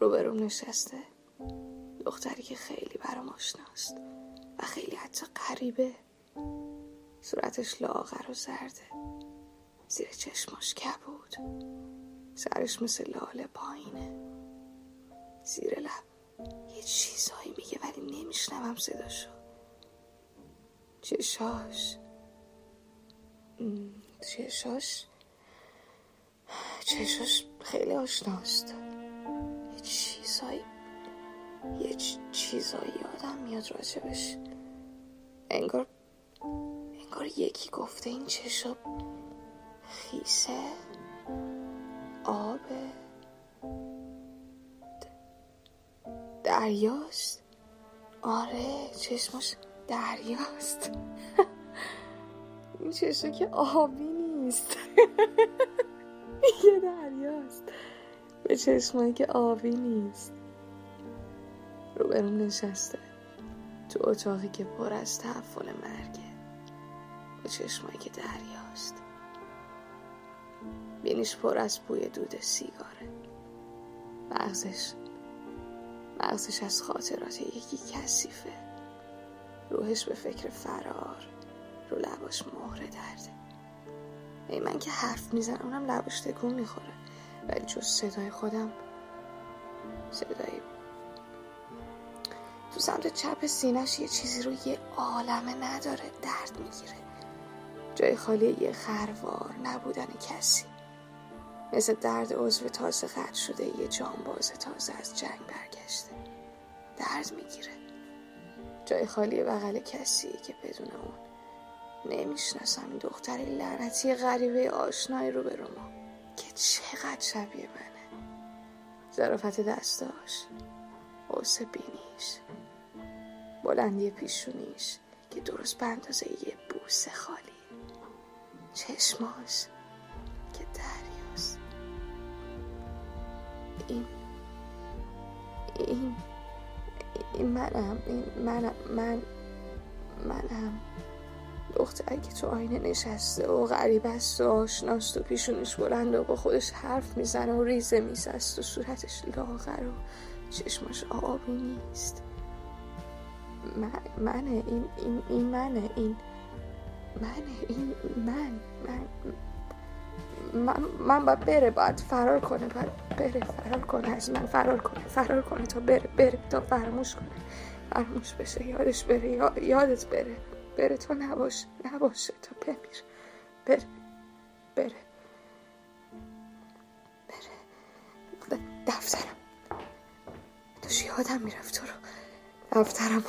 روبروم نشسته. دختری که خیلی برام آشناست و خیلی حتی قریبه صورتش لاغر و زرده. زیر چشماش کبود. سرش مثل لاله پایینه. زیر لب یه چیزایی میگه ولی نمیشنوم صداشو. چشاش. چشاش. چشاش خیلی آشناست. چیزایی یه چیزایی یادم میاد راجبش انگار انگار یکی گفته این چشا خیسه آبه دریاست. آره چشمش دریاست. این چشم که آبی نیست. یه دریاست. به چشمایی که آبی نیست. روبرون نشسته. تو اتاقی که پر از تحفل مرگه با چشمایی که دریاست. بینیش پر از بوی دود سیگاره. مغزش. مغزش از خاطرات یکی کثیفه. روحش به فکر فرار. رو لباش مهره درده. ای من که حرف می‌زنم اونم لباش تکون می‌خوره. ولی جز صدای خودم صدای تو سمت چپ سینش یه چیزی رو یه عالمه نداره درد می‌گیره. جای خالی یه خروار نبودن کسی. مثل درد عضو تازه قطع شده یه جانباز تازه از جنگ برگشته. درد می‌گیره. جای خالی بغل کسی که بدون اون نمی‌شناسم. این دختر لعنتی غریبه آشنایی رو به ما که چقدر شبیه منه. ظرافت دستاش قوس بینیش بلندی پیشونیش که درست به اندازه یه بوسه خالی. چشماش که دریاست. این این این منم این منم من منم. دختری که تو آینه نشسته و غریب است و آشناست و پیشونش بلنده و با خودش حرف می‌زنه و ریزه میزست و صورتش لاغر و چشماش آبی نیست. من منه. این این این منه. این منه. این من. من من, من باید بره. باید فرار کنه. باید بره. فرار کنه. از من فرار کنه. فرار کنه تا بره. بره تا فراموش کنه. فراموش بشه. یادش بره. یادت بره. بره تا نباشه نباشه تا بمیر. بره بره. بره. دفترم. داشت یادم می‌رفت تو رو. دفترم